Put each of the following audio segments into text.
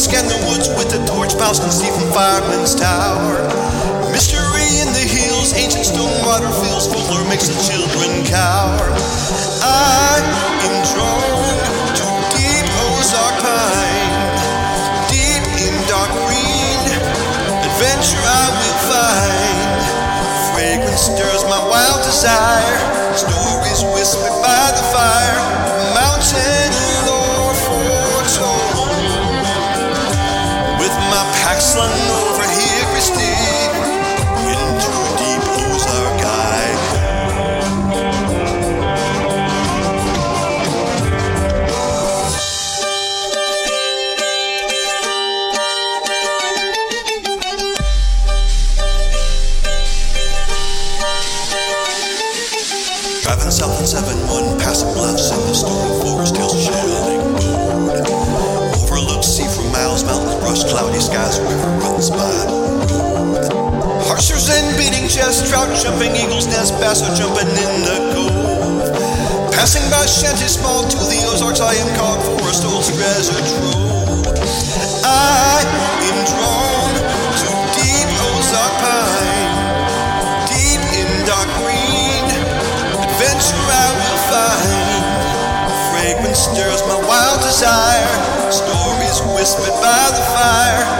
scan the woods with the torch, can see from fireman's tower. Mystery in the hills, ancient stone water fills, Fuller makes the children cower. I am drawn to deep Ozark pine, deep in dark green adventure I will find. Fragrance stirs my wild desire. Stories whispered by the fire. Mountain lore foretold. With my pack slung 7-1, past bluffs and the stone forest hills shelling mood. Overlooked sea for miles, mountains brush, cloudy skies, river runs by road. And beating chests, trout jumping, eagles nest, bass are jumping in the cove. Passing by shanty small to the Ozarks, I am caught forest old treasure trove. I am drawn Fragrance stirs my wild desire. Stories whispered by the fire.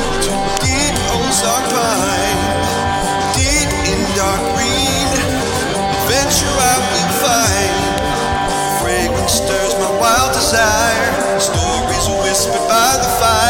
stirs my wild desire. Stories whispered by the fire.